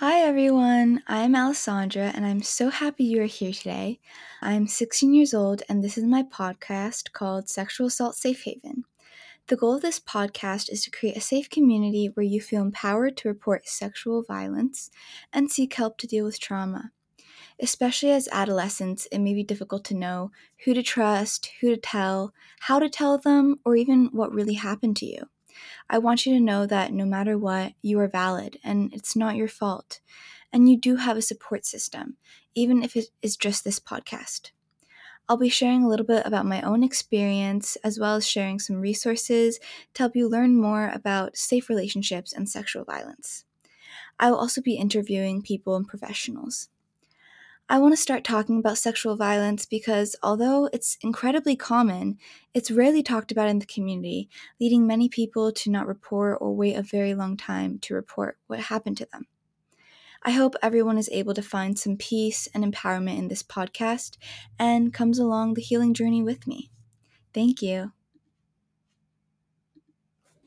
Hi everyone, I'm Alessandra and I'm so happy you are here today. I'm 16 years old and this is my podcast called Sexual Assault Safe Haven. The goal of this podcast is to create a safe community where you feel empowered to report sexual violence and seek help to deal with trauma. Especially as adolescents, it may be difficult to know who to trust, who to tell, how to tell them, or even what really happened to you. I want you to know that no matter what, you are valid and it's not your fault. And you do have a support system, even if it is just this podcast. I'll be sharing a little bit about my own experience, as well as sharing some resources to help you learn more about safe relationships and sexual violence. I will also be interviewing people and professionals. I want to start talking about sexual violence because although it's incredibly common, it's rarely talked about in the community, leading many people to not report or wait a very long time to report what happened to them. I hope everyone is able to find some peace and empowerment in this podcast and comes along the healing journey with me. Thank you.